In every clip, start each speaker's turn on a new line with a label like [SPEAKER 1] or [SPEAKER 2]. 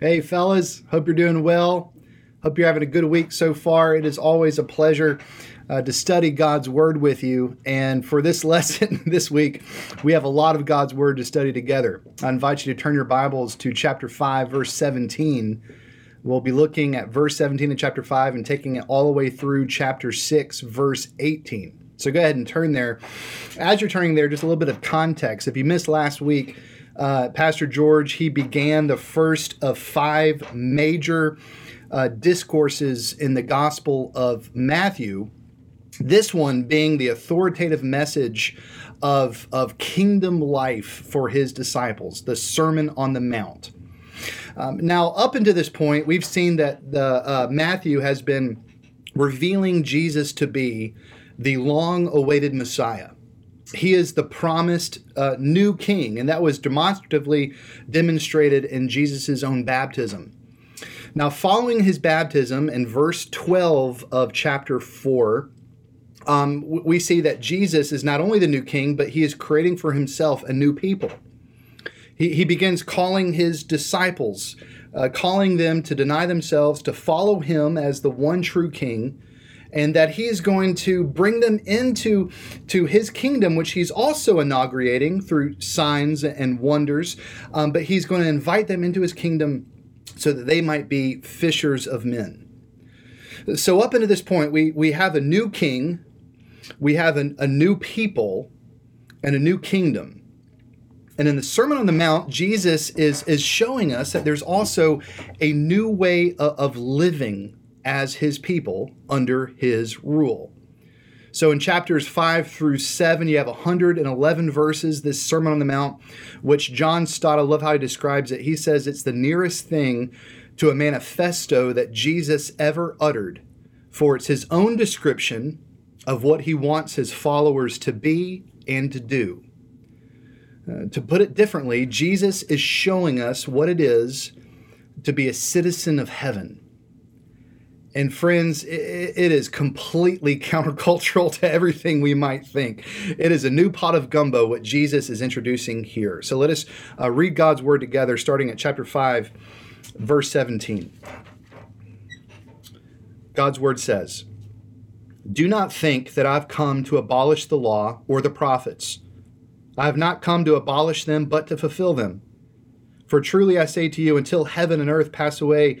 [SPEAKER 1] Hey, fellas. Hope you're doing well. Hope you're having a good week so far. It is always a pleasure uh, to study God's Word with you. And for this lesson this week, we have a lot of God's Word to study together. I invite you to turn your Bibles to chapter 5, verse 17. We'll be looking at verse 17 in chapter 5 and taking it all the way through chapter 6, verse 18. So go ahead and turn there. As you're turning there, just a little bit of context. If you missed last week, uh, Pastor George, he began the first of five major uh, discourses in the Gospel of Matthew. This one being the authoritative message of, of kingdom life for his disciples, the Sermon on the Mount. Um, now, up until this point, we've seen that the uh, Matthew has been revealing Jesus to be the long awaited Messiah. He is the promised uh, new king, and that was demonstratively demonstrated in Jesus' own baptism. Now, following his baptism in verse 12 of chapter 4, um, we see that Jesus is not only the new king, but he is creating for himself a new people. He, he begins calling his disciples, uh, calling them to deny themselves, to follow him as the one true king, and that he is going to bring them into to his kingdom, which he's also inaugurating through signs and wonders. Um, but he's going to invite them into his kingdom so that they might be fishers of men. So up into this point, we we have a new king, we have an, a new people, and a new kingdom. And in the Sermon on the Mount, Jesus is, is showing us that there's also a new way of living as his people under his rule. So in chapters 5 through 7, you have 111 verses, this Sermon on the Mount, which John Stott, I love how he describes it. He says it's the nearest thing to a manifesto that Jesus ever uttered, for it's his own description of what he wants his followers to be and to do. Uh, to put it differently, Jesus is showing us what it is to be a citizen of heaven and friends, it, is completely countercultural to everything we might think. It is a new pot of gumbo, what Jesus is introducing here. So let us uh, read God's word together, starting at chapter 5, verse 17. God's word says, Do not think that I've come to abolish the law or the prophets. I have not come to abolish them, but to fulfill them. For truly I say to you, until heaven and earth pass away,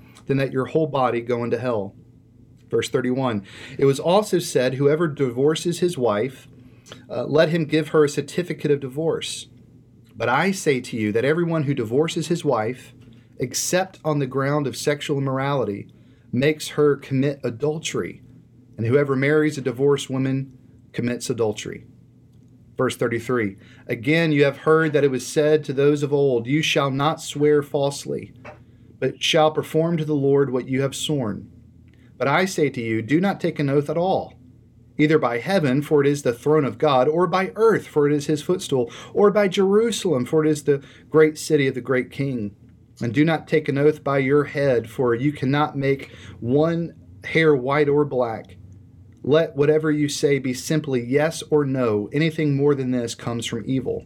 [SPEAKER 1] than that your whole body go into hell. Verse 31 It was also said, Whoever divorces his wife, uh, let him give her a certificate of divorce. But I say to you that everyone who divorces his wife, except on the ground of sexual immorality, makes her commit adultery, and whoever marries a divorced woman commits adultery. Verse 33 Again, you have heard that it was said to those of old, You shall not swear falsely, but shall perform to the Lord what you have sworn. But I say to you, do not take an oath at all, either by heaven, for it is the throne of God, or by earth, for it is his footstool, or by Jerusalem, for it is the great city of the great king. And do not take an oath by your head, for you cannot make one hair white or black. Let whatever you say be simply yes or no. Anything more than this comes from evil.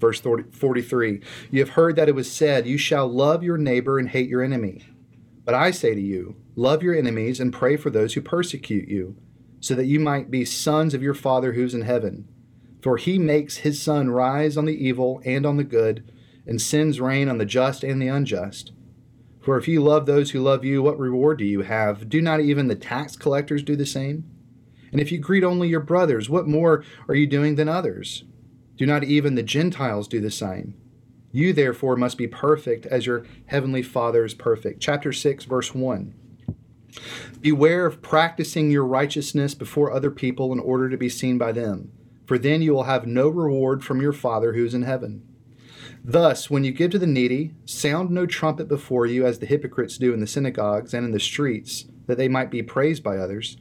[SPEAKER 1] Verse 43 You have heard that it was said, You shall love your neighbor and hate your enemy. But I say to you, Love your enemies and pray for those who persecute you, so that you might be sons of your Father who's in heaven. For he makes his sun rise on the evil and on the good, and sends rain on the just and the unjust. For if you love those who love you, what reward do you have? Do not even the tax collectors do the same? And if you greet only your brothers, what more are you doing than others? Do not even the Gentiles do the same? You therefore must be perfect as your heavenly Father is perfect. Chapter 6, verse 1. Beware of practicing your righteousness before other people in order to be seen by them, for then you will have no reward from your Father who is in heaven. Thus, when you give to the needy, sound no trumpet before you as the hypocrites do in the synagogues and in the streets, that they might be praised by others.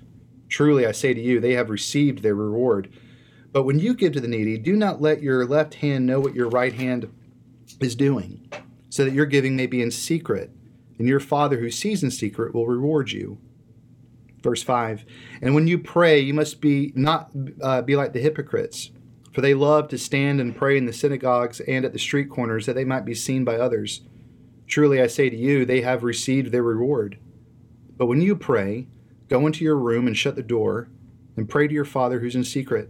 [SPEAKER 1] Truly, I say to you, they have received their reward. But when you give to the needy, do not let your left hand know what your right hand is doing, so that your giving may be in secret, and your Father who sees in secret will reward you. Verse 5 And when you pray, you must be not uh, be like the hypocrites, for they love to stand and pray in the synagogues and at the street corners that they might be seen by others. Truly, I say to you, they have received their reward. But when you pray, Go into your room and shut the door, and pray to your Father who's in secret.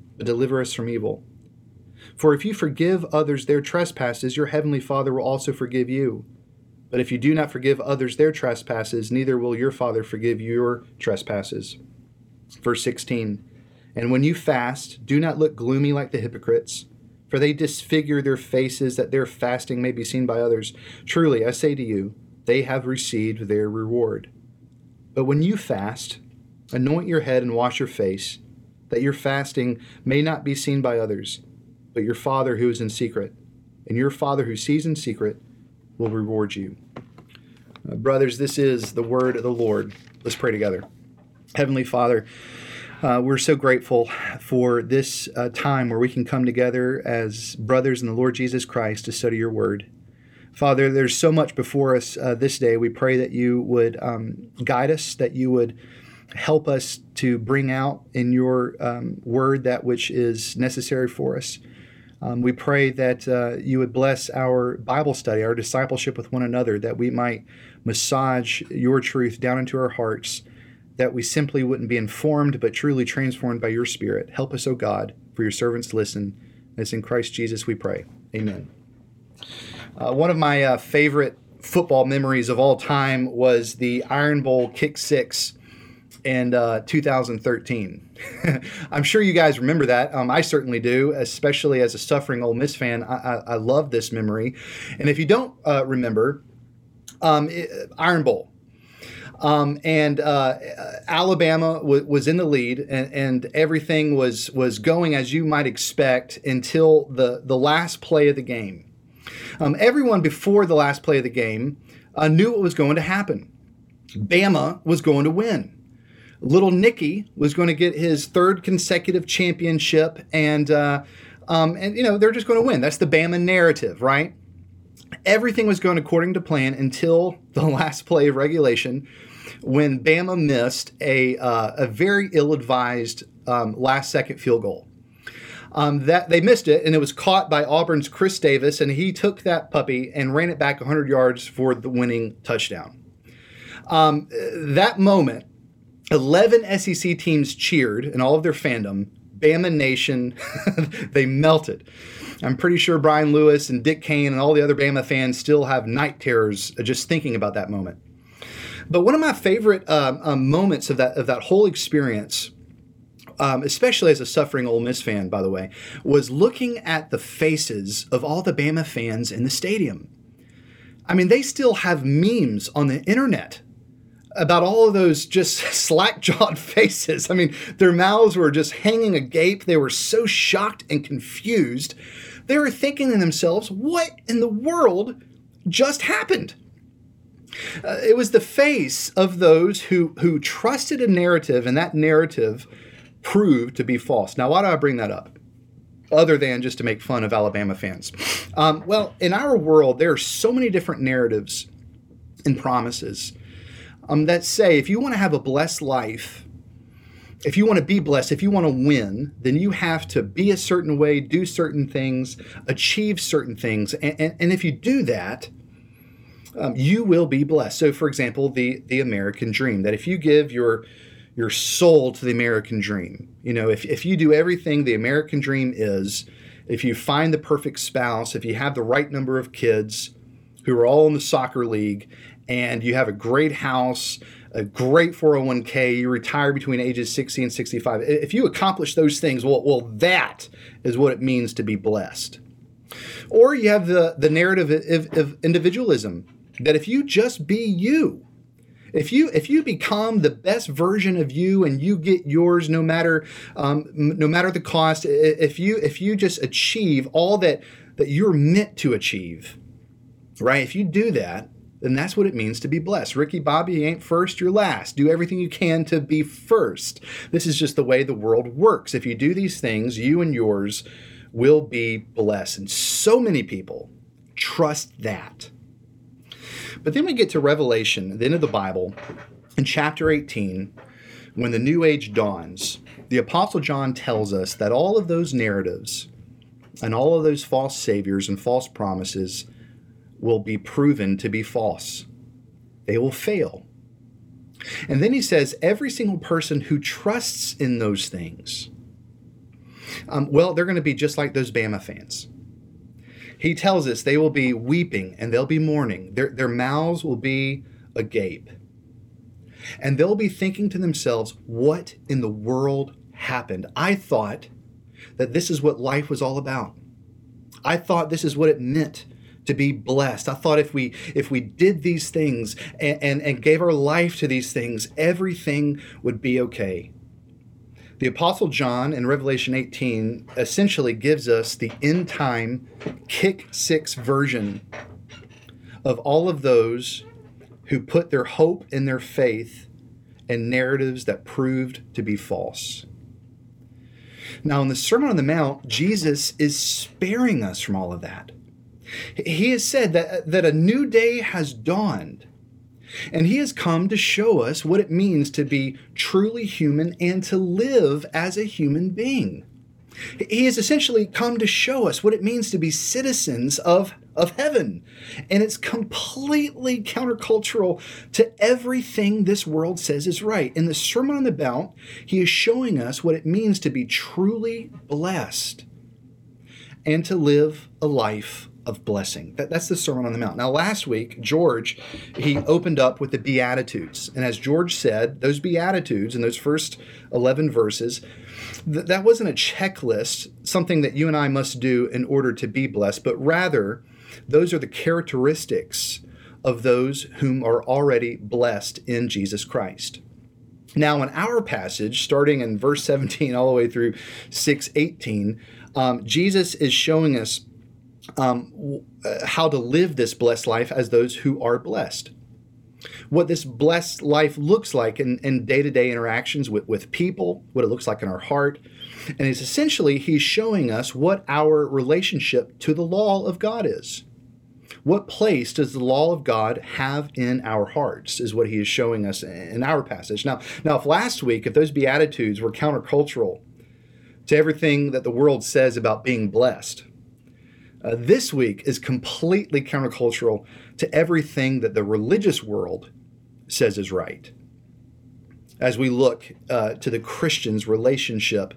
[SPEAKER 1] deliver us from evil. For if you forgive others their trespasses, your heavenly Father will also forgive you. But if you do not forgive others their trespasses, neither will your Father forgive your trespasses. Verse 16 And when you fast, do not look gloomy like the hypocrites, for they disfigure their faces that their fasting may be seen by others. Truly, I say to you, they have received their reward. But when you fast, anoint your head and wash your face, that your fasting may not be seen by others, but your Father who is in secret. And your Father who sees in secret will reward you. Uh, brothers, this is the word of the Lord. Let's pray together. Heavenly Father, uh, we're so grateful for this uh, time where we can come together as brothers in the Lord Jesus Christ to study your word. Father, there's so much before us uh, this day. We pray that you would um, guide us, that you would help us to bring out in your um, word that which is necessary for us. Um, we pray that uh, you would bless our Bible study, our discipleship with one another, that we might massage your truth down into our hearts, that we simply wouldn't be informed, but truly transformed by your Spirit. Help us, O God, for your servants listen. As in Christ Jesus we pray. Amen. Uh, one of my uh, favorite football memories of all time was the Iron Bowl kick six in uh, 2013. I'm sure you guys remember that. Um, I certainly do, especially as a suffering Ole Miss fan. I, I, I love this memory. And if you don't uh, remember, um, it, Iron Bowl. Um, and uh, Alabama w- was in the lead, and, and, everything was was going as you might expect until the the last play of the game. Um, everyone before the last play of the game uh, knew what was going to happen. Bama was going to win. Little Nicky was going to get his third consecutive championship, and uh, um, and you know they're just going to win. That's the Bama narrative, right? everything was going according to plan until the last play of regulation when Bama missed a, uh, a very ill advised um, last second field goal. Um, that they missed it, and it was caught by Auburn's Chris Davis, and he took that puppy and ran it back 100 yards for the winning touchdown. Um, that moment, 11 SEC teams cheered and all of their fandom. Bama Nation, they melted. I'm pretty sure Brian Lewis and Dick Kane and all the other Bama fans still have night terrors just thinking about that moment. But one of my favorite um, moments of that of that whole experience, um, especially as a suffering Ole Miss fan, by the way, was looking at the faces of all the Bama fans in the stadium. I mean, they still have memes on the internet about all of those just slack jawed faces. I mean, their mouths were just hanging agape. They were so shocked and confused. They were thinking to themselves, what in the world just happened? Uh, it was the face of those who, who trusted a narrative, and that narrative proved to be false. Now, why do I bring that up? Other than just to make fun of Alabama fans. Um, well, in our world, there are so many different narratives and promises um, that say if you want to have a blessed life, if you want to be blessed, if you want to win, then you have to be a certain way, do certain things, achieve certain things. And, and, and if you do that, um, you will be blessed. So, for example, the the American dream that if you give your your soul to the American dream, you know, if, if you do everything the American dream is, if you find the perfect spouse, if you have the right number of kids who are all in the soccer league, and you have a great house, a great 401k, you retire between ages 60 and 65. If you accomplish those things, well, well, that is what it means to be blessed. Or you have the, the narrative of, of individualism that if you just be you, if you if you become the best version of you and you get yours no matter um, no matter the cost if you if you just achieve all that that you're meant to achieve right if you do that then that's what it means to be blessed. Ricky Bobby ain't first, you're last. Do everything you can to be first. This is just the way the world works. If you do these things, you and yours will be blessed. And so many people trust that. But then we get to Revelation, the end of the Bible, in chapter 18, when the new age dawns. The Apostle John tells us that all of those narratives and all of those false saviors and false promises will be proven to be false. They will fail. And then he says, every single person who trusts in those things, um, well, they're going to be just like those Bama fans. He tells us they will be weeping and they'll be mourning. Their, their mouths will be agape. And they'll be thinking to themselves, what in the world happened? I thought that this is what life was all about. I thought this is what it meant to be blessed. I thought if we if we did these things and, and, and gave our life to these things, everything would be okay. The Apostle John in Revelation 18 essentially gives us the end time kick six version of all of those who put their hope in their faith and narratives that proved to be false. Now, in the Sermon on the Mount, Jesus is sparing us from all of that. He has said that, that a new day has dawned and he has come to show us what it means to be truly human and to live as a human being. He has essentially come to show us what it means to be citizens of, of heaven. And it's completely countercultural to everything this world says is right. In the Sermon on the Mount, he is showing us what it means to be truly blessed and to live a life of blessing. That, that's the Sermon on the Mount. Now, last week, George, he opened up with the Beatitudes. And as George said, those Beatitudes in those first 11 verses, th- that wasn't a checklist, something that you and I must do in order to be blessed, but rather, those are the characteristics of those whom are already blessed in Jesus Christ. Now, in our passage, starting in verse 17 all the way through 618, um, Jesus is showing us um, uh, how to live this blessed life as those who are blessed. What this blessed life looks like in day to day interactions with, with people, what it looks like in our heart. And it's essentially, he's showing us what our relationship to the law of God is. What place does the law of God have in our hearts? Is what he is showing us in our passage. Now, now, if last week, if those beatitudes were countercultural to everything that the world says about being blessed, uh, this week is completely countercultural to everything that the religious world says is right. As we look uh, to the Christian's relationship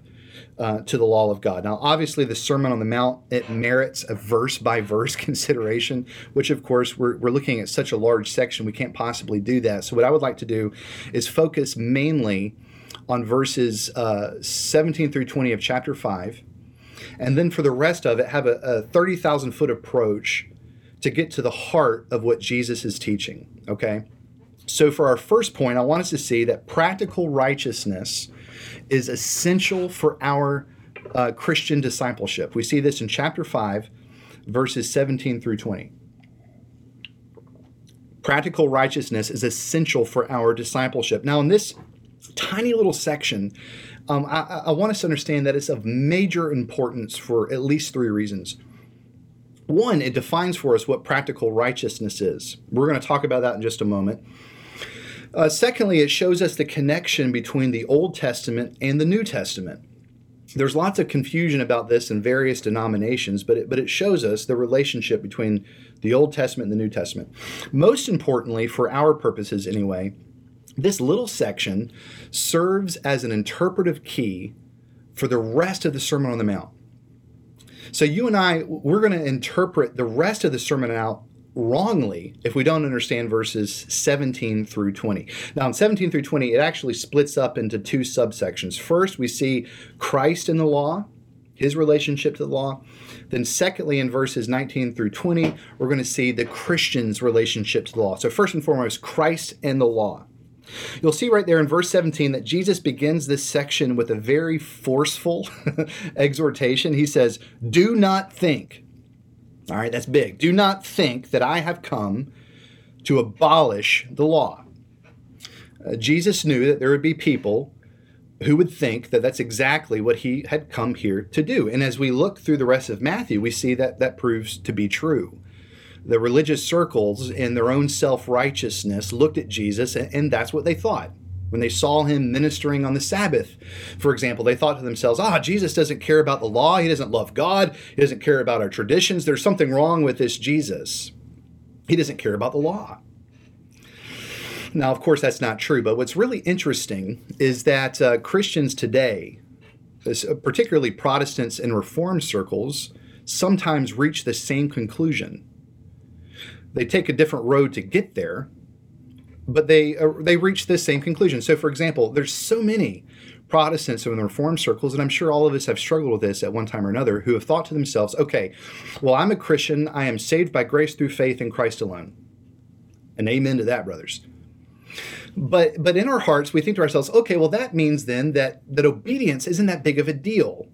[SPEAKER 1] uh, to the law of God. Now, obviously, the Sermon on the Mount it merits a verse by verse consideration, which, of course, we're, we're looking at such a large section we can't possibly do that. So, what I would like to do is focus mainly on verses uh, 17 through 20 of chapter 5, and then for the rest of it, have a, a 30,000 foot approach to get to the heart of what Jesus is teaching. Okay. So, for our first point, I want us to see that practical righteousness is essential for our uh, Christian discipleship. We see this in chapter 5, verses 17 through 20. Practical righteousness is essential for our discipleship. Now, in this tiny little section, um, I, I want us to understand that it's of major importance for at least three reasons. One, it defines for us what practical righteousness is. We're going to talk about that in just a moment. Uh, secondly, it shows us the connection between the Old Testament and the New Testament. There's lots of confusion about this in various denominations, but it, but it shows us the relationship between the Old Testament and the New Testament. Most importantly, for our purposes anyway, this little section serves as an interpretive key for the rest of the Sermon on the Mount. So you and I, we're going to interpret the rest of the Sermon out wrongly if we don't understand verses 17 through 20. Now, in 17 through 20, it actually splits up into two subsections. First, we see Christ in the law, his relationship to the law. Then, secondly, in verses 19 through 20, we're going to see the Christian's relationship to the law. So, first and foremost, Christ and the law. You'll see right there in verse 17 that Jesus begins this section with a very forceful exhortation. He says, Do not think all right, that's big. Do not think that I have come to abolish the law. Uh, Jesus knew that there would be people who would think that that's exactly what he had come here to do. And as we look through the rest of Matthew, we see that that proves to be true. The religious circles, in their own self righteousness, looked at Jesus, and, and that's what they thought. When they saw him ministering on the Sabbath, for example, they thought to themselves, ah, Jesus doesn't care about the law. He doesn't love God. He doesn't care about our traditions. There's something wrong with this Jesus. He doesn't care about the law. Now, of course, that's not true, but what's really interesting is that uh, Christians today, uh, particularly Protestants in Reformed circles, sometimes reach the same conclusion. They take a different road to get there, but they uh, they reach the same conclusion. So, for example, there's so many Protestants in the Reformed circles, and I'm sure all of us have struggled with this at one time or another, who have thought to themselves, "Okay, well, I'm a Christian. I am saved by grace through faith in Christ alone." And amen to that, brothers. But but in our hearts, we think to ourselves, "Okay, well, that means then that that obedience isn't that big of a deal.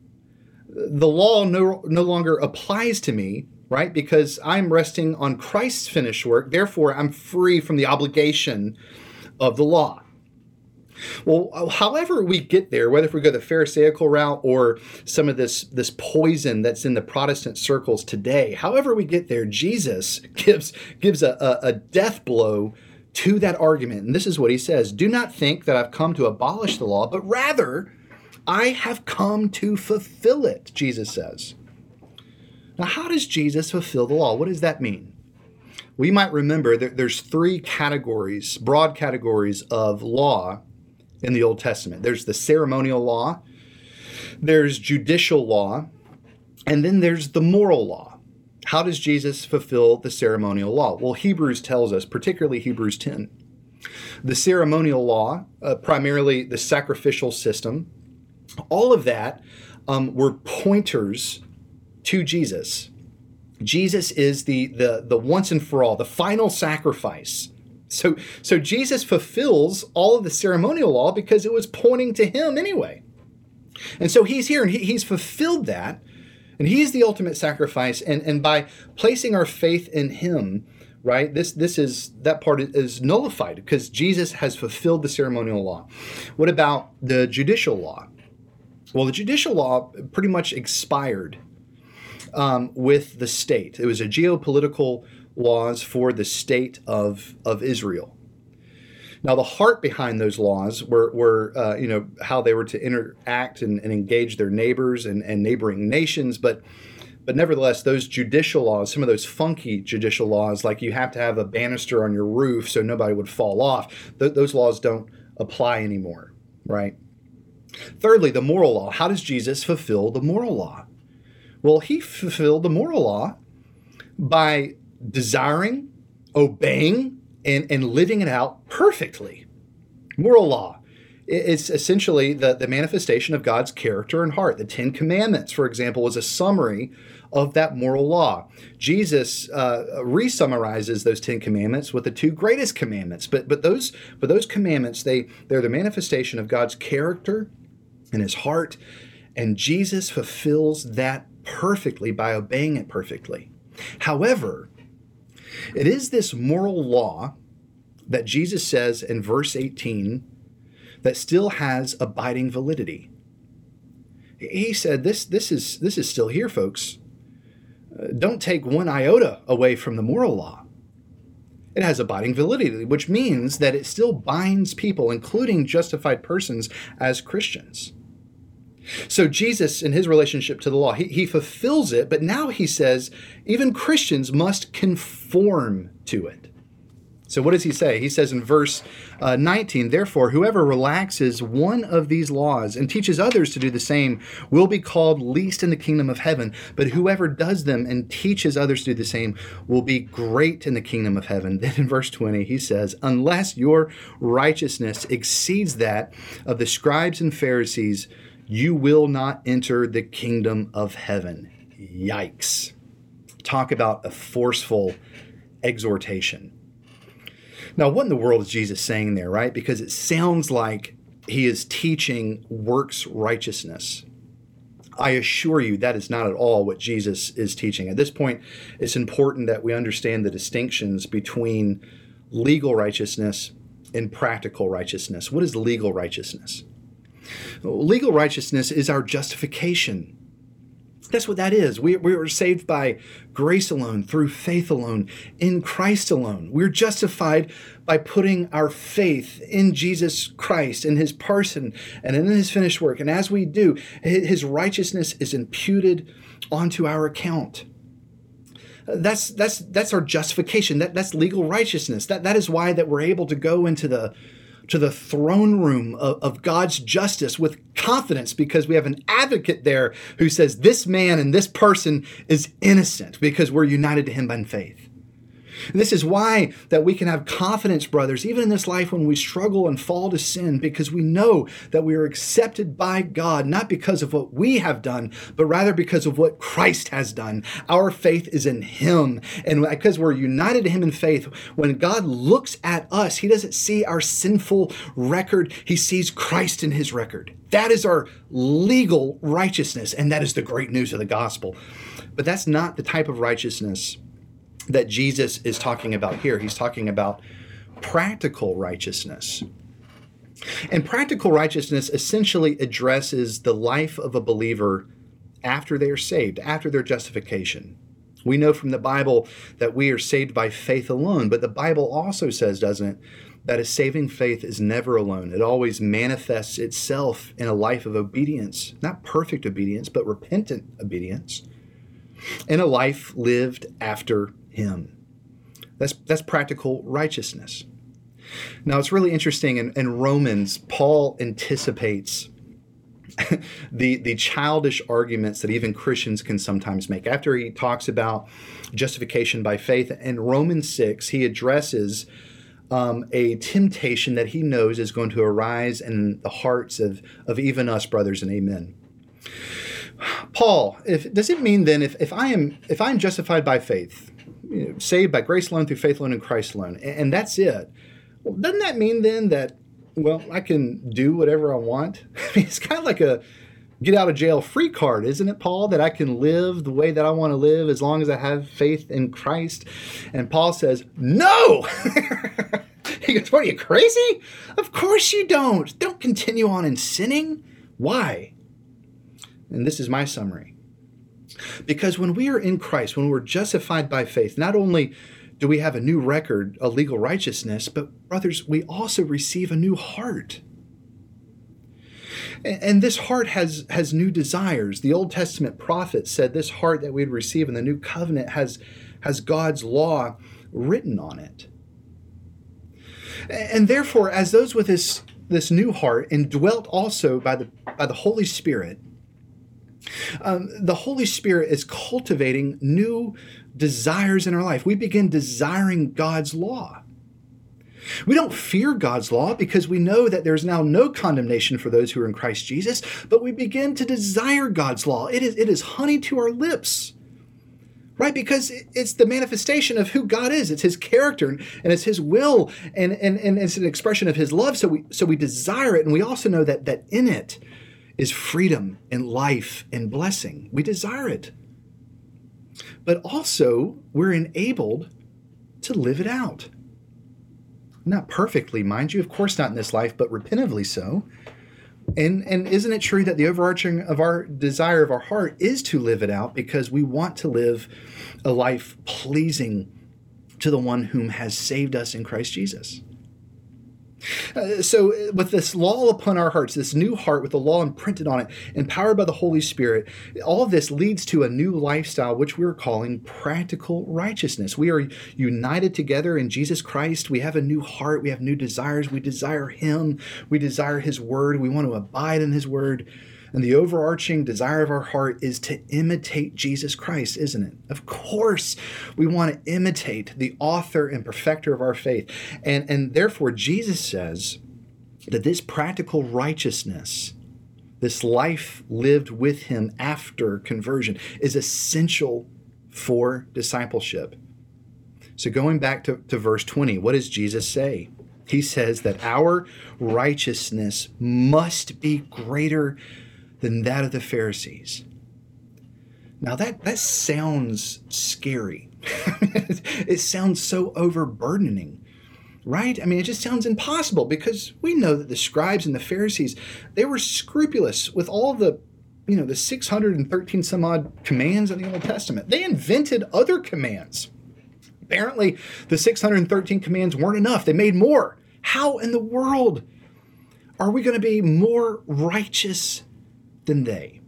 [SPEAKER 1] The law no no longer applies to me." Right? Because I'm resting on Christ's finished work. Therefore, I'm free from the obligation of the law. Well, however we get there, whether if we go the Pharisaical route or some of this, this poison that's in the Protestant circles today, however we get there, Jesus gives, gives a, a, a death blow to that argument. And this is what he says Do not think that I've come to abolish the law, but rather I have come to fulfill it, Jesus says. Now, how does Jesus fulfill the law? What does that mean? We might remember that there's three categories, broad categories of law in the Old Testament. There's the ceremonial law, there's judicial law, and then there's the moral law. How does Jesus fulfill the ceremonial law? Well, Hebrews tells us, particularly Hebrews 10. The ceremonial law, uh, primarily the sacrificial system, all of that um, were pointers to Jesus. Jesus is the the the once and for all, the final sacrifice. So so Jesus fulfills all of the ceremonial law because it was pointing to him anyway. And so he's here and he, he's fulfilled that. And he's the ultimate sacrifice. And, and by placing our faith in him, right, this this is that part is nullified because Jesus has fulfilled the ceremonial law. What about the judicial law? Well, the judicial law pretty much expired um, with the state. It was a geopolitical laws for the state of, of Israel. Now, the heart behind those laws were, were uh, you know, how they were to interact and, and engage their neighbors and, and neighboring nations, but but nevertheless, those judicial laws, some of those funky judicial laws, like you have to have a banister on your roof so nobody would fall off, th- those laws don't apply anymore, right? Thirdly, the moral law. How does Jesus fulfill the moral law? Well, he fulfilled the moral law by desiring, obeying, and, and living it out perfectly. Moral law. It's essentially the, the manifestation of God's character and heart. The Ten Commandments, for example, was a summary of that moral law. Jesus uh, re-summarizes those Ten Commandments with the two greatest commandments. But but those but those commandments they they're the manifestation of God's character and His heart, and Jesus fulfills that perfectly by obeying it perfectly. However, it is this moral law that Jesus says in verse 18 that still has abiding validity. He said, "This, this is this is still here, folks. Uh, don't take one iota away from the moral law. It has abiding validity, which means that it still binds people, including justified persons, as Christians." So Jesus, in his relationship to the law, he, he fulfills it, but now he says even Christians must conform to it. So, what does he say? He says in verse uh, 19, Therefore, whoever relaxes one of these laws and teaches others to do the same will be called least in the kingdom of heaven. But whoever does them and teaches others to do the same will be great in the kingdom of heaven. Then in verse 20, he says, Unless your righteousness exceeds that of the scribes and Pharisees, you will not enter the kingdom of heaven. Yikes. Talk about a forceful exhortation. Now, what in the world is Jesus saying there, right? Because it sounds like he is teaching works righteousness. I assure you that is not at all what Jesus is teaching. At this point, it's important that we understand the distinctions between legal righteousness and practical righteousness. What is legal righteousness? Legal righteousness is our justification that's what that is. We, we were saved by grace alone, through faith alone, in Christ alone. We're justified by putting our faith in Jesus Christ, in his person, and in his finished work. And as we do, his righteousness is imputed onto our account. That's that's that's our justification. That that's legal righteousness. That that is why that we're able to go into the to the throne room of, of, God's justice with confidence because we have an advocate there who says this man and this person is innocent because we're united to him by faith. This is why that we can have confidence, brothers, even in this life when we struggle and fall to sin, because we know that we are accepted by God, not because of what we have done, but rather because of what Christ has done. Our faith is in Him. And because we're united to Him in faith, when God looks at us, He doesn't see our sinful record, He sees Christ in His record. That is our legal righteousness, and that is the great news of the gospel. But that's not the type of righteousness that Jesus is talking about here. He's talking about practical righteousness. And practical righteousness essentially addresses the life of a believer after they are saved, after their justification. We know from the Bible that we are saved by faith alone, but the Bible also says, doesn't it, that a saving faith is never alone. It always manifests itself in a life of obedience, not perfect obedience, but repentant obedience, in a life lived after him. That's, that's practical righteousness. Now, it's really interesting in, in Romans, Paul anticipates the, the childish arguments that even Christians can sometimes make. After he talks about justification by faith, in Romans 6, he addresses um, a temptation that he knows is going to arise in the hearts of, of even us, brothers, and amen. Paul, if, does it mean then if, if I am if I am justified by faith, saved by grace alone through faith alone and Christ alone, and, and that's it. Well, doesn't that mean then that well I can do whatever I want? It's kind of like a get out of jail free card, isn't it, Paul? That I can live the way that I want to live as long as I have faith in Christ. And Paul says, no. he goes, What are you crazy? Of course you don't. Don't continue on in sinning. Why? And this is my summary. Because when we are in Christ, when we're justified by faith, not only do we have a new record, a legal righteousness, but brothers, we also receive a new heart. And this heart has, has new desires. The Old Testament prophet said this heart that we'd receive in the new covenant has, has God's law written on it. And therefore, as those with this, this new heart, indwelt also by the, by the Holy Spirit, um, the Holy Spirit is cultivating new desires in our life. We begin desiring God's law. We don't fear God's law because we know that there's now no condemnation for those who are in Christ Jesus, but we begin to desire God's law. It is, it is honey to our lips, right? Because it's the manifestation of who God is. It's his character and it's his will and, and, and it's an expression of his love. So we, so we desire it. And we also know that, that in it is freedom and life and blessing. We desire it. But also, we're enabled to live it out. Not perfectly, mind you, of course not in this life, but repentively so. And and isn't it true that the overarching of our desire of our heart is to live it out because we want to live a life pleasing to the one whom has saved us in Christ Jesus? Uh, so, uh, with this law upon our hearts, this new heart with the law imprinted on it, empowered by the Holy Spirit, all of this leads to a new lifestyle, which we're calling practical righteousness. We are united together in Jesus Christ. We have a new heart. We have new desires. We desire Him. We desire His Word. We want to abide in His Word. And the overarching desire of our heart is to imitate Jesus Christ, isn't it? Of course, we want to imitate the author and perfecter of our faith. And, and therefore, Jesus says that this practical righteousness, this life lived with him after conversion, is essential for discipleship. So, going back to, to verse 20, what does Jesus say? He says that our righteousness must be greater than that of the Pharisees. Now that that sounds scary. it sounds so overburdening. Right? I mean, it just sounds impossible because we know that the scribes and the Pharisees, they were scrupulous with all the you know, the 613 some odd commands in the Old Testament. They invented other commands. Apparently, the 613 commands weren't enough. They made more. How in the world are we going to be more righteous than they.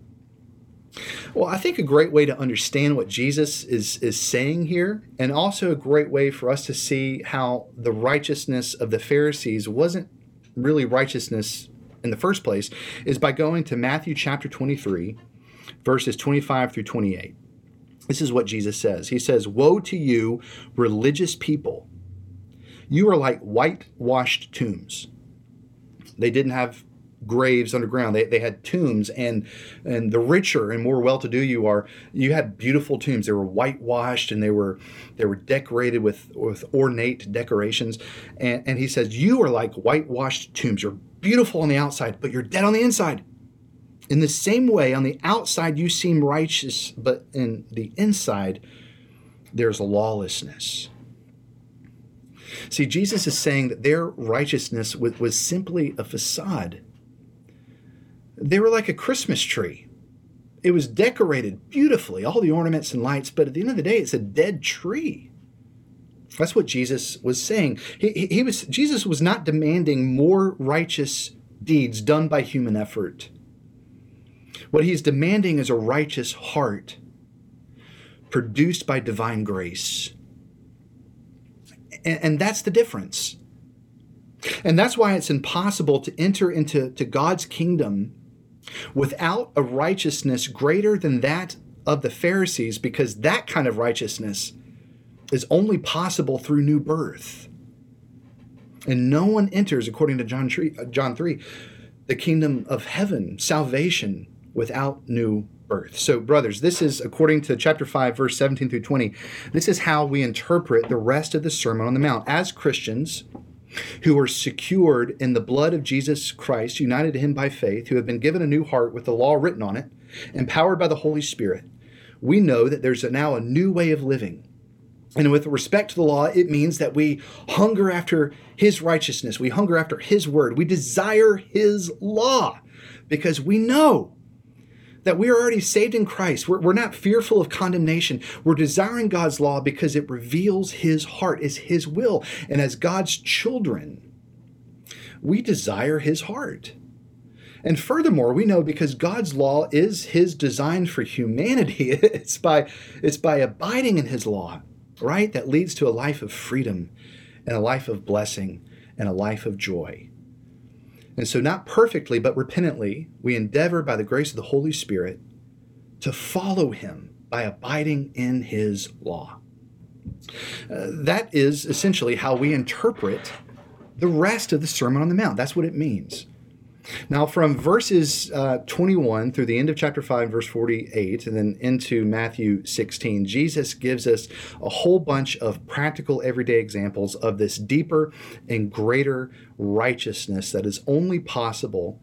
[SPEAKER 1] Well, I think a great way to understand what Jesus is, is saying here, and also a great way for us to see how the righteousness of the Pharisees wasn't really righteousness in the first place, is by going to Matthew chapter 23, verses 25 through 28. This is what Jesus says. He says, Woe to you, religious people! You are like whitewashed tombs. They didn't have graves underground. They, they had tombs, and and the richer and more well-to-do you are, you had beautiful tombs. They were whitewashed and they were they were decorated with with ornate decorations. And, and he says, you are like whitewashed tombs. You're beautiful on the outside, but you're dead on the inside. In the same way, on the outside you seem righteous, but in the inside there's lawlessness. See, Jesus is saying that their righteousness was, was simply a facade they were like a Christmas tree. It was decorated beautifully, all the ornaments and lights, but at the end of the day, it's a dead tree. That's what Jesus was saying. He, he was Jesus was not demanding more righteous deeds done by human effort. What he's demanding is a righteous heart produced by divine grace. And, and that's the difference. And that's why it's impossible to enter into to God's kingdom without a righteousness greater than that of the Pharisees, because that kind of righteousness is only possible through new birth. And no one enters, according to John 3, uh, John 3 the kingdom of heaven, salvation, without new birth. So, brothers, this is, according to chapter 5, verse 17 through 20, this is how we interpret the rest of the Sermon on the Mount. As Christians, who are secured in the blood of Jesus Christ, united to him by faith, who have been given a new heart with the law written on it, empowered by the Holy Spirit, we know that there's now a new way of living. And with respect to the law, it means that we hunger after his righteousness. We hunger after his word. We desire his law because we know that we are already saved in Christ. We're, we're not fearful of condemnation. We're desiring God's law because it reveals His heart, is His will. And as God's children, we desire His heart. And furthermore, we know because God's law is His design for humanity, it's by, it's by abiding in His law, right, that leads to a life of freedom and a life of blessing and a life of joy. And so, not perfectly, but repentantly, we endeavor by the grace of the Holy Spirit to follow him by abiding in his law. Uh, that is essentially how we interpret the rest of the Sermon on the Mount. That's what it means. Now, from verses uh, 21 through the end of chapter 5, verse 48, and then into Matthew 16, Jesus gives us a whole bunch of practical everyday examples of this deeper and greater righteousness that is only possible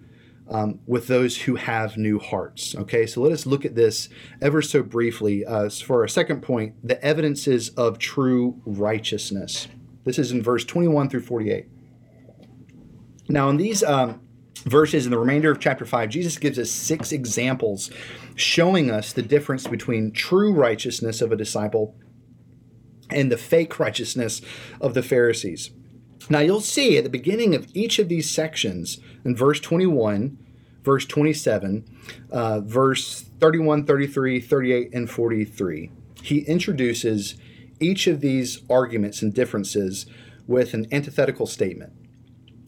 [SPEAKER 1] um, with those who have new hearts. Okay, so let us look at this ever so briefly. Uh, for our second point, the evidences of true righteousness. This is in verse 21 through 48. Now, in these. Um, verses in the remainder of chapter 5, Jesus gives us six examples showing us the difference between true righteousness of a disciple and the fake righteousness of the Pharisees. Now, you'll see at the beginning of each of these sections, in verse 21, verse 27, uh, verse 31, 33, 38, and 43, he introduces each of these arguments and differences with an antithetical statement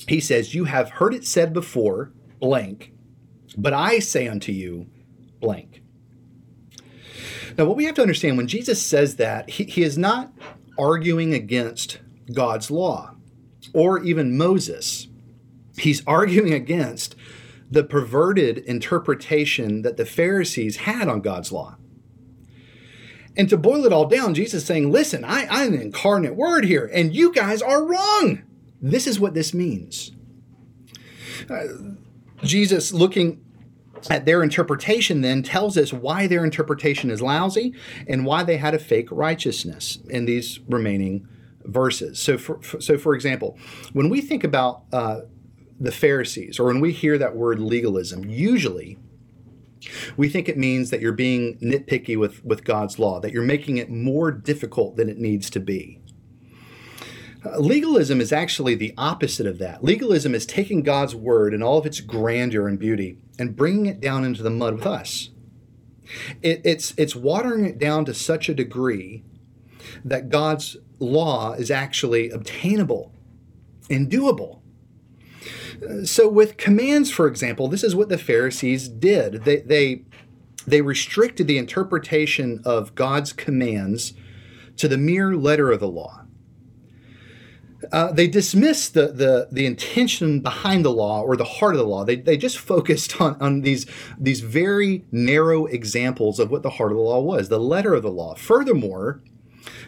[SPEAKER 1] he says, You have heard it said before, blank, but I say unto you, blank. Now, what we have to understand when Jesus says that, he, he is not arguing against God's law or even Moses. He's arguing against the perverted interpretation that the Pharisees had on God's law. And to boil it all down, Jesus is saying, Listen, I, I'm an incarnate word here, and you guys are wrong. This is what this means. Uh, Jesus, looking at their interpretation, then tells us why their interpretation is lousy and why they had a fake righteousness in these remaining verses. So, for, so for example, when we think about uh, the Pharisees, or when we hear that word legalism, usually we think it means that you're being nitpicky with, with God's law, that you're making it more difficult than it needs to be. Legalism is actually the opposite of that. Legalism is taking God's word and all of its grandeur and beauty and bringing it down into the mud with us. It, it's, it's watering it down to such a degree that God's law is actually obtainable and doable. So, with commands, for example, this is what the Pharisees did. They, they, they restricted the interpretation of God's commands to the mere letter of the law. Uh, they dismissed the, the, the intention behind the law or the heart of the law. They, they just focused on, on these, these very narrow examples of what the heart of the law was, the letter of the law. Furthermore,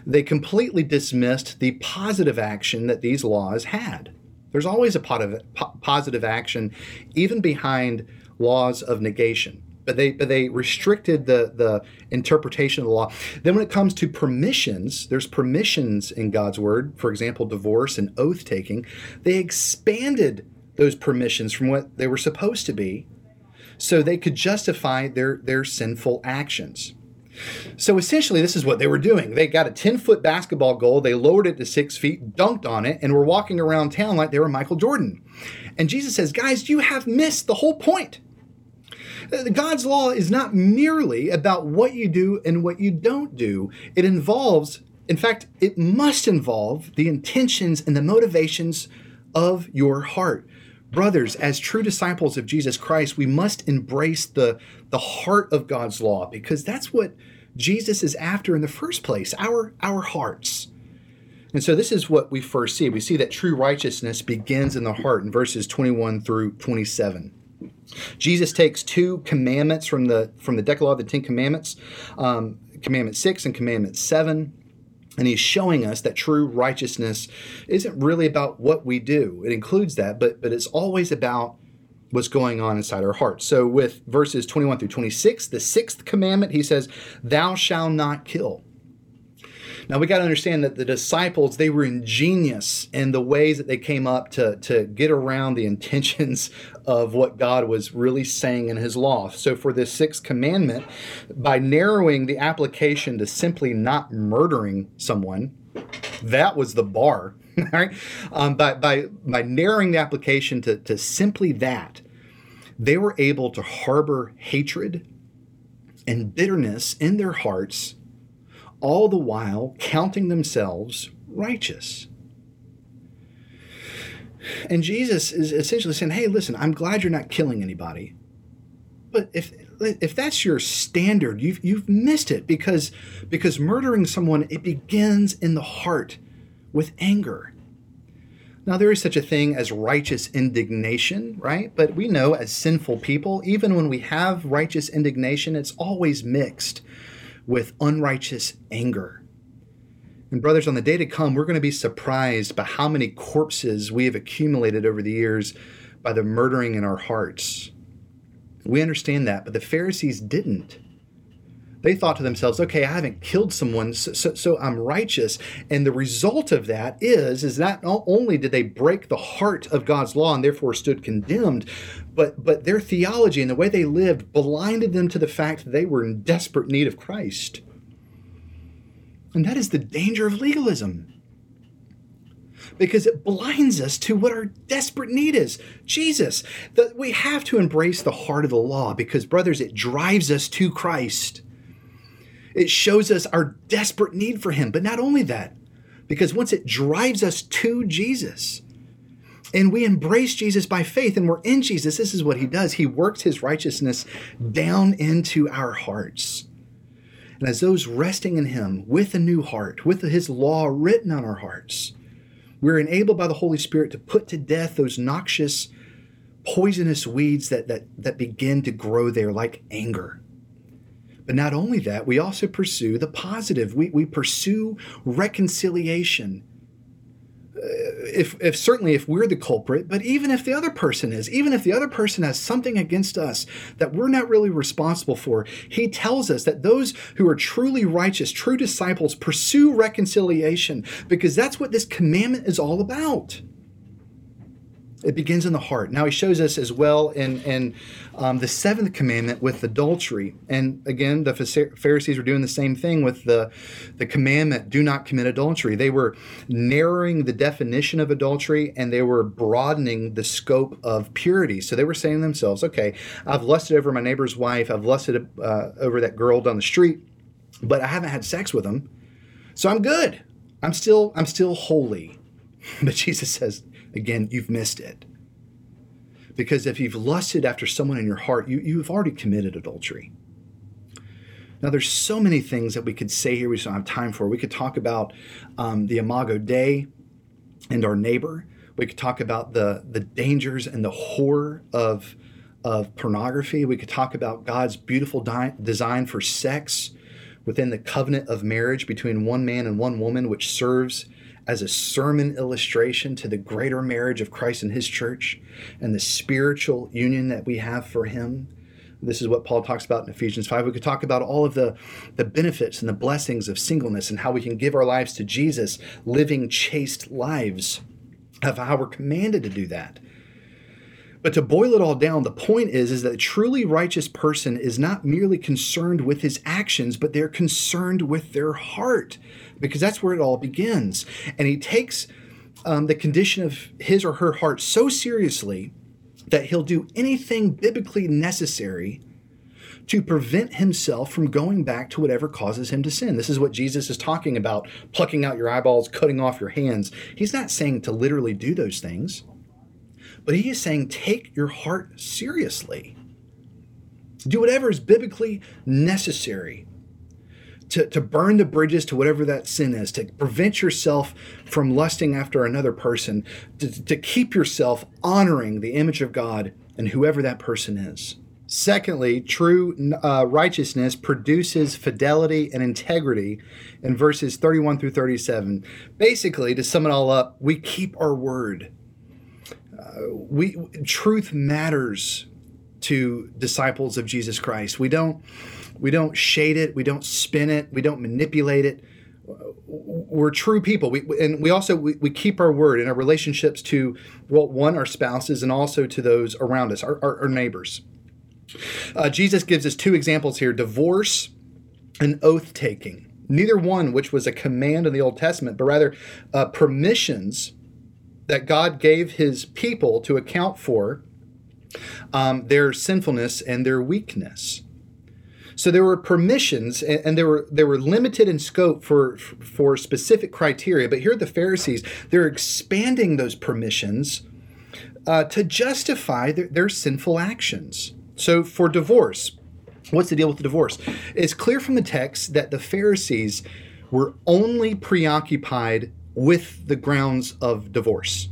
[SPEAKER 1] they completely dismissed the positive action that these laws had. There's always a positive action, even behind laws of negation but they but they restricted the the interpretation of the law. Then when it comes to permissions, there's permissions in God's word. For example, divorce and oath taking. They expanded those permissions from what they were supposed to be, so they could justify their their sinful actions. So essentially, this is what they were doing. They got a 10 foot basketball goal, they lowered it to six feet, dunked on it, and were walking around town like they were Michael Jordan. And Jesus says, Guys, you have missed the whole point. Uh, God's law is not merely about what you do and what you don't do. It involves, in fact, it must involve the intentions and the motivations of your heart. Brothers, as true disciples of Jesus Christ, we must embrace the, the heart of God's law because that's what Jesus is after in the first place our, our hearts. And so this is what we first see. We see that true righteousness begins in the heart in verses 21 through 27. Jesus takes two commandments from the from the Decalogue, the Ten Commandments, um, Commandment six and Commandment seven, and he's showing us that true righteousness isn't really about what we do. It includes that, but but it's always about what's going on inside our hearts. So with verses 21 through 26, the sixth commandment, he says, "Thou shalt not kill." Now we got to understand that the disciples they were ingenious in the ways that they came up to to get around the intentions of what God was really saying in his law. So for this sixth commandment, by narrowing the application to simply not murdering someone, that was the bar. Right? Um, by, by, by narrowing the application to, to simply that, they were able to harbor hatred and bitterness in their hearts all the while counting themselves righteous. And Jesus is essentially saying, hey, listen, I'm glad you're not killing anybody. But if if that's your standard, you've you've missed it because because murdering someone it begins in the heart with anger. Now there is such a thing as righteous indignation, right? But we know as sinful people, even when we have righteous indignation, it's always mixed with unrighteous anger. And, brothers, on the day to come, we're going to be surprised by how many corpses we have accumulated over the years by the murdering in our hearts. We understand that, but the Pharisees didn't. They thought to themselves, okay, I haven't killed someone, so, so, so, I'm righteous. And the result of that is, is not only did they break the heart of God's law and therefore stood condemned, but, but their theology and the way they lived blinded them to the fact that they were in desperate need of Christ. And that is the danger of legalism because it blinds us to what our desperate need is Jesus. That we have to embrace the heart of the law because, brothers, it drives us to Christ. It shows us our desperate need for Him. But not only that, because once it drives us to Jesus, and we embrace Jesus by faith and we're in Jesus, this is what He does. He works His righteousness down into our hearts. And as those resting in Him with a new heart, with His law written on our hearts, we're enabled by the Holy Spirit to put to death those noxious, poisonous weeds that, that, that begin to grow there, like anger. But not only that, we also pursue the positive. We, we pursue reconciliation uh, if, if certainly if we're the culprit, but even if the other person is, even if the other person has something against us that we're not really responsible for, he tells us that those who are truly righteous, true disciples, pursue reconciliation because that's what this commandment is all about. It begins in the heart. Now he shows us as well in in um, the seventh commandment with adultery, and again the Pharisees were doing the same thing with the the commandment: "Do not commit adultery." They were narrowing the definition of adultery, and they were broadening the scope of purity. So they were saying to themselves, "Okay, I've lusted over my neighbor's wife. I've lusted uh, over that girl down the street, but I haven't had sex with them, so I'm good. I'm still I'm still holy." But Jesus says, again, you've missed it. Because if you've lusted after someone in your heart, you, you've already committed adultery. Now, there's so many things that we could say here we just don't have time for. We could talk about um, the Imago Dei and our neighbor. We could talk about the, the dangers and the horror of, of pornography. We could talk about God's beautiful di- design for sex within the covenant of marriage between one man and one woman, which serves as a sermon illustration to the greater marriage of Christ and his church and the spiritual union that we have for him. This is what Paul talks about in Ephesians 5. We could talk about all of the, the benefits and the blessings of singleness and how we can give our lives to Jesus, living chaste lives, of how we're commanded to do that. But to boil it all down, the point is, is that a truly righteous person is not merely concerned with his actions, but they're concerned with their heart because that's where it all begins. And he takes um, the condition of his or her heart so seriously that he'll do anything biblically necessary to prevent himself from going back to whatever causes him to sin. This is what Jesus is talking about plucking out your eyeballs, cutting off your hands. He's not saying to literally do those things, but he is saying take your heart seriously. Do whatever is biblically necessary to, to burn the bridges to whatever that sin is, to prevent yourself from lusting after another person, to, to keep yourself honoring the image of God and whoever that person is. Secondly, true uh, righteousness produces fidelity and integrity in verses 31 through 37. Basically, to sum it all up, we keep our word. Uh, we truth matters to disciples of Jesus Christ. We don't we don't shade it, we don't spin it, we don't manipulate it. we're true people. We, and we also we, we keep our word in our relationships to well, one our spouses and also to those around us, our, our, our neighbors. Uh, Jesus gives us two examples here: divorce and oath taking. Neither one, which was a command in the Old Testament, but rather uh, permissions that God gave His people to account for um, their sinfulness and their weakness. So there were permissions, and, and they were they were limited in scope for for specific criteria. But here, the Pharisees they're expanding those permissions uh, to justify their, their sinful actions. So for divorce, what's the deal with the divorce? It's clear from the text that the Pharisees were only preoccupied with the grounds of divorce.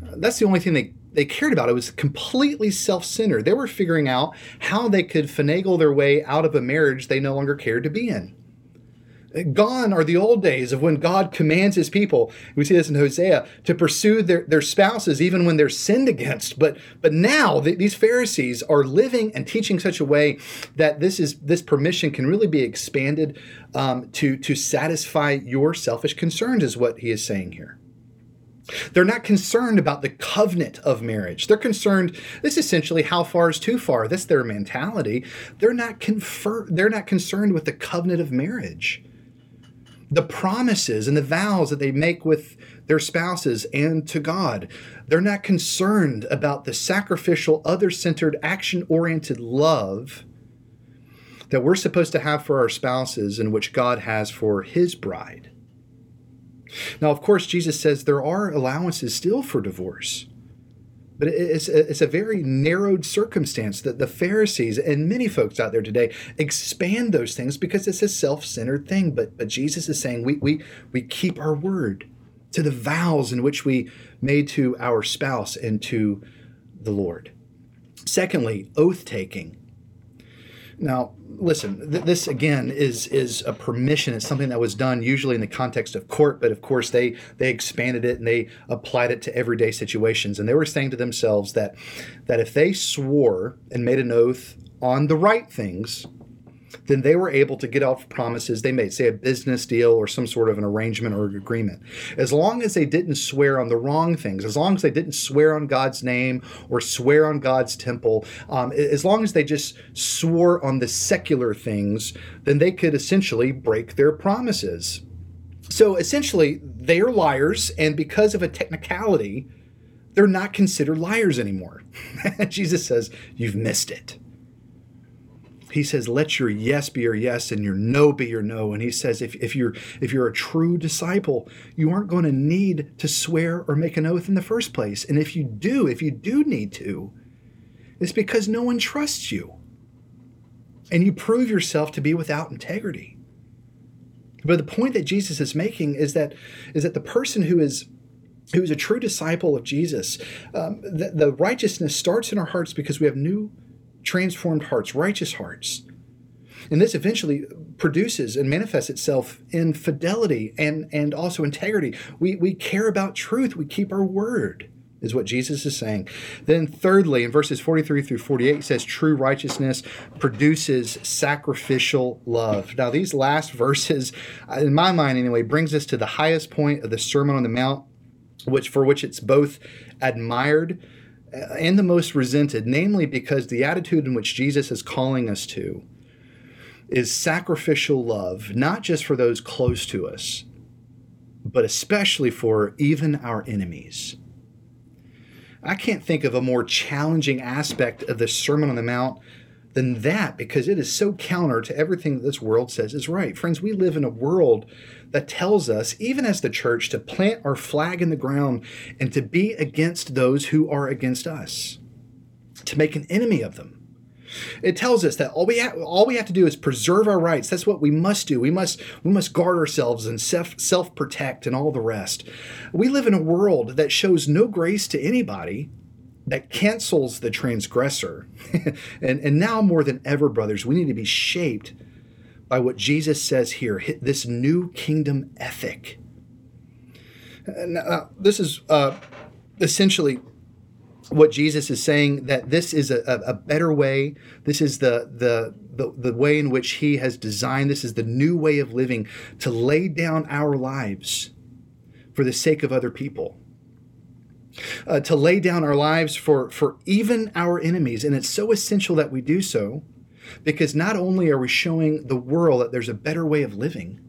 [SPEAKER 1] That's the only thing they they cared about. It was completely self centered. They were figuring out how they could finagle their way out of a marriage they no longer cared to be in. Gone are the old days of when God commands his people, we see this in Hosea, to pursue their, their spouses even when they're sinned against. But but now the, these Pharisees are living and teaching such a way that this is this permission can really be expanded um, to, to satisfy your selfish concerns, is what he is saying here. They're not concerned about the covenant of marriage. They're concerned, this is essentially how far is too far. That's their mentality. They're not confer, they're not concerned with the covenant of marriage. The promises and the vows that they make with their spouses and to God. They're not concerned about the sacrificial, other centered, action oriented love that we're supposed to have for our spouses and which God has for his bride. Now, of course, Jesus says there are allowances still for divorce. But it's, it's a very narrowed circumstance that the Pharisees and many folks out there today expand those things because it's a self centered thing. But, but Jesus is saying we, we, we keep our word to the vows in which we made to our spouse and to the Lord. Secondly, oath taking. Now, listen, th- this again is is a permission. It's something that was done usually in the context of court, but of course they they expanded it and they applied it to everyday situations. And they were saying to themselves that that if they swore and made an oath on the right things, then they were able to get off promises they made, say a business deal or some sort of an arrangement or agreement. As long as they didn't swear on the wrong things, as long as they didn't swear on God's name or swear on God's temple, um, as long as they just swore on the secular things, then they could essentially break their promises. So essentially, they are liars, and because of a technicality, they're not considered liars anymore. Jesus says, You've missed it he says let your yes be your yes and your no be your no. And he says if, if you're if you're a true disciple you aren't going to need to swear or make an oath in the first place. And if you do if you do need to it's because no one trusts you. And you prove yourself to be without integrity. But the point that jesus is making is that is that the person who is who is a true disciple of jesus um, the, the righteousness starts in our hearts because we have new transformed hearts, righteous hearts. And this eventually produces and manifests itself in fidelity and, and also integrity. We, we care about truth, we keep our word, is what Jesus is saying. Then, thirdly, in verses 43 through 48, he says, True righteousness produces sacrificial love. Now, these last verses, uh, in my mind anyway, brings us to the highest point of the Sermon on the Mount, which for which it's both admired Uh, and the most resented, namely because the attitude in which Jesus is calling us to is sacrificial love, not just for those close to us, but especially for even our enemies. I can't think of a more challenging aspect of the Sermon on the Mount than that because it is so counter to everything that this world says is right. Friends, we live in a world that tells us, even as the church, to plant our flag in the ground and to be against those who are against us, to make an enemy of them. It tells us that all we ha- all we have to do is preserve our rights. That's what we must do. We must we must guard ourselves and self self protect and all the rest. We live in a world that shows no grace to anybody, that cancels the transgressor. and and now more than ever, brothers, we need to be shaped by what Jesus says here, this new kingdom ethic. Now, this is uh, essentially what Jesus is saying that this is a, a, better way. This is the, the the the way in which He has designed. This is the new way of living to lay down our lives for the sake of other people. Uh, to lay down our lives for for even our enemies, and it's so essential that we do so, because not only are we showing the world that there's a better way of living,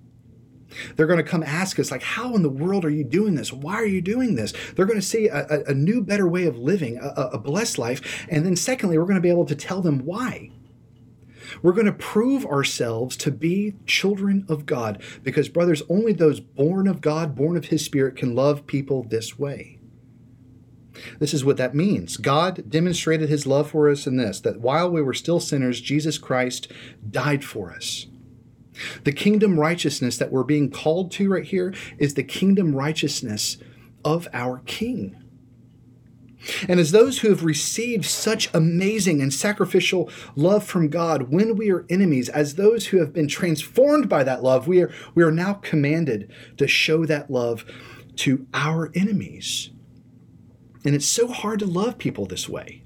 [SPEAKER 1] they're going to come ask us, like, how in the world are you doing this? Why are you doing this? They're going to see a, a, a new, better way of living, a, a blessed life. And then, secondly, we're going to be able to tell them why. We're going to prove ourselves to be children of God because, brothers, only those born of God, born of His Spirit, can love people this way. This is what that means. God demonstrated His love for us in this that while we were still sinners, Jesus Christ died for us. The kingdom righteousness that we're being called to right here is the kingdom righteousness of our King. And as those who have received such amazing and sacrificial love from God when we are enemies, as those who have been transformed by that love, we are, we are now commanded to show that love to our enemies. And it's so hard to love people this way.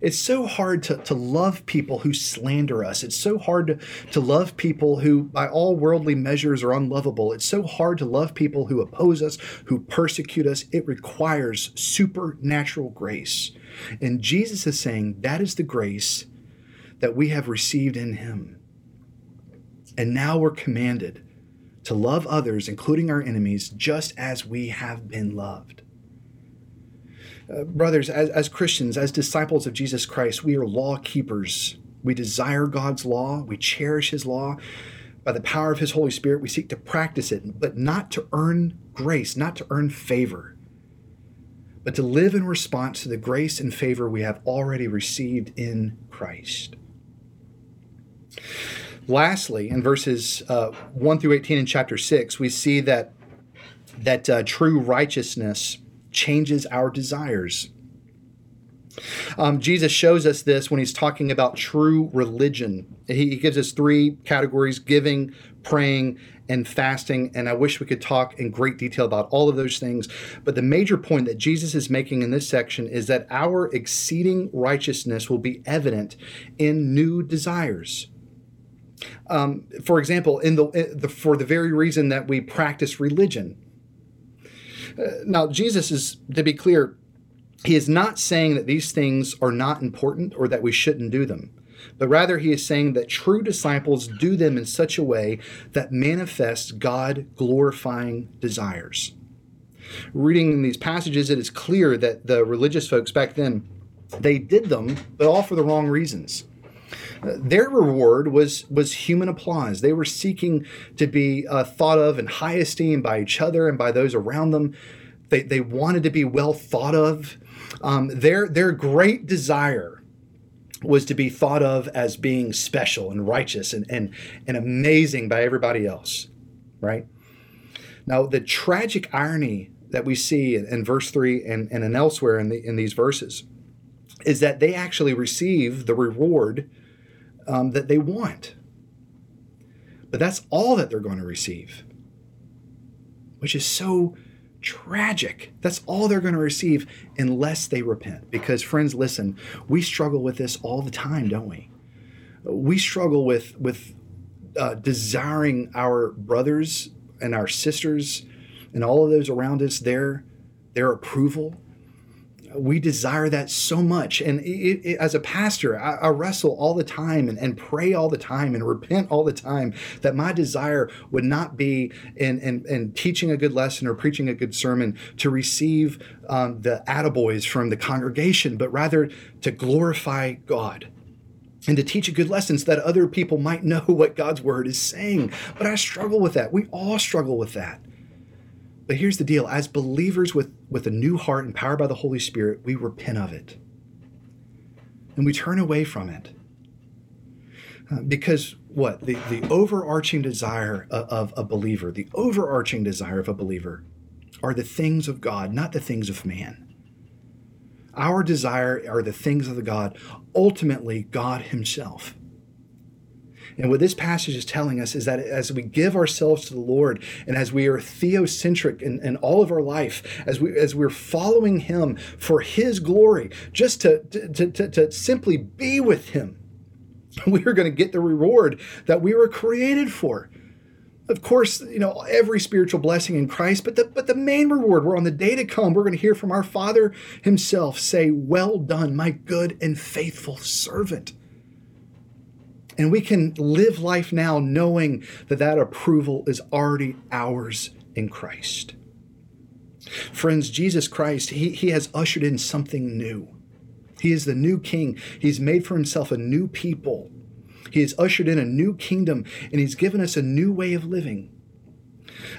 [SPEAKER 1] It's so hard to, to love people who slander us. It's so hard to, to love people who, by all worldly measures, are unlovable. It's so hard to love people who oppose us, who persecute us. It requires supernatural grace. And Jesus is saying that is the grace that we have received in Him. And now we're commanded to love others, including our enemies, just as we have been loved. Brothers, as, as Christians, as disciples of Jesus Christ, we are law keepers. We desire God's law, we cherish His law. By the power of His Holy Spirit, we seek to practice it, but not to earn grace, not to earn favor, but to live in response to the grace and favor we have already received in Christ. Lastly, in verses uh, 1 through 18 in chapter 6, we see that, that uh, true righteousness changes our desires. Um, Jesus shows us this when he's talking about true religion. He, he, gives us three categories giving, praying, and fasting. And I wish we could talk in great detail about all of those things. But the major point that Jesus is making in this section is that our exceeding righteousness will be evident in new desires. Um, for example, in the, the for the very reason that we practice religion, now, Jesus is, to be clear, he is not saying that these things are not important or that we shouldn't do them, but rather he is saying that true disciples do them in such a way that manifests God glorifying desires. Reading in these passages, it is clear that the religious folks back then they did them, but all for the wrong reasons. Their reward was was human applause. They were seeking to be uh, thought of in high esteem by each other and by those around them. They, they wanted to be well thought of. Um, their their great desire was to be thought of as being special and righteous and, and, and amazing by everybody else, right? Now, the tragic irony that we see in, in verse 3 and, and elsewhere in, the, in these verses is that they actually receive the reward um, that they want. But that's all that they're going to receive, which is so tragic. That's all they're going to receive unless they repent. Because, friends, listen, we struggle with this all the time, don't we? We struggle with, with uh, desiring our brothers and our sisters and all of those around us their, their approval we desire that so much. And it, it, as a pastor, I, I, wrestle all the time and, and, pray all the time and repent all the time that my desire would not be in, in, in teaching a good lesson or preaching a good sermon to receive um, the attaboys from the congregation, but rather to glorify God and to teach a good lesson so that other people might know what God's word is saying. But I struggle with that. We all struggle with that. But here's the deal as believers with, with a new heart empowered by the Holy Spirit, we repent of it. And we turn away from it. Uh, because what? The, the overarching desire of, of a believer, the overarching desire of a believer are the things of God, not the things of man. Our desire are the things of the God, ultimately, God Himself. And what this passage is telling us is that as we give ourselves to the Lord and as we are theocentric in, in all of our life, as we as we're following Him for His glory, just to, to, to, to simply be with Him, we are going to get the reward that we were created for. Of course, you know, every spiritual blessing in Christ, but the but the main reward, we're on the day to come, we're going to hear from our Father Himself say, Well done, my good and faithful servant. And we can live life now knowing that that approval is already ours in Christ. Friends, Jesus Christ, he, he has ushered in something new. He is the new king. He's made for himself a new people. He has ushered in a new kingdom, and he's given us a new way of living.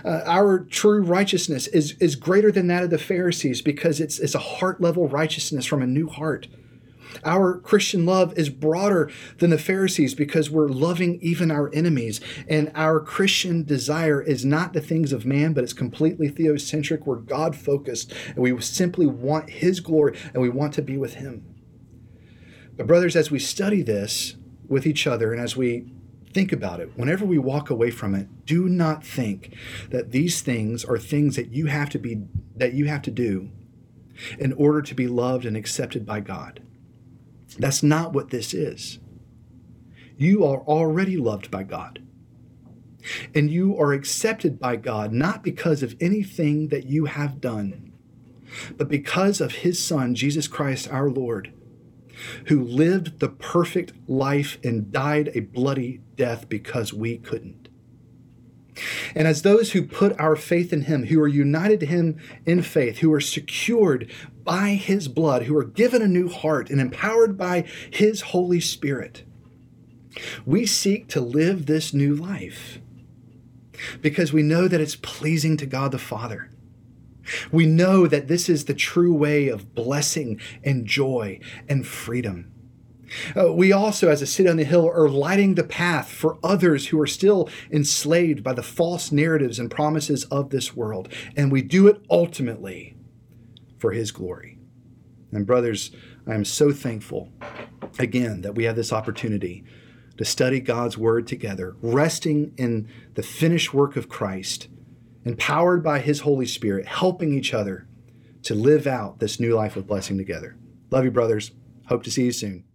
[SPEAKER 1] Uh, our true righteousness is, is greater than that of the Pharisees because it's, it's a heart level righteousness from a new heart. Our Christian love is broader than the Pharisees because we're loving even our enemies. And our Christian desire is not the things of man, but it's completely theocentric. We're God focused, and we simply want His glory and we want to be with Him. But, brothers, as we study this with each other and as we think about it, whenever we walk away from it, do not think that these things are things that you have to be that you have to do in order to be loved and accepted by God. That's not what this is. You are already loved by God. And you are accepted by God not because of anything that you have done, but because of His Son, Jesus Christ our Lord, who lived the perfect life and died a bloody death because we couldn't. And as those who put our faith in Him, who are united to Him in faith, who are secured by His blood, who are given a new heart and empowered by His Holy Spirit, we seek to live this new life because we know that it's pleasing to God the Father. We know that this is the true way of blessing and joy and freedom. Uh, we also, as a city on the hill, are lighting the path for others who are still enslaved by the false narratives and promises of this world. And we do it ultimately for His glory. And, brothers, I am so thankful again that we have this opportunity to study God's Word together, resting in the finished work of Christ, empowered by His Holy Spirit, helping each other to live out this new life of blessing together. Love you, brothers. Hope to see you soon.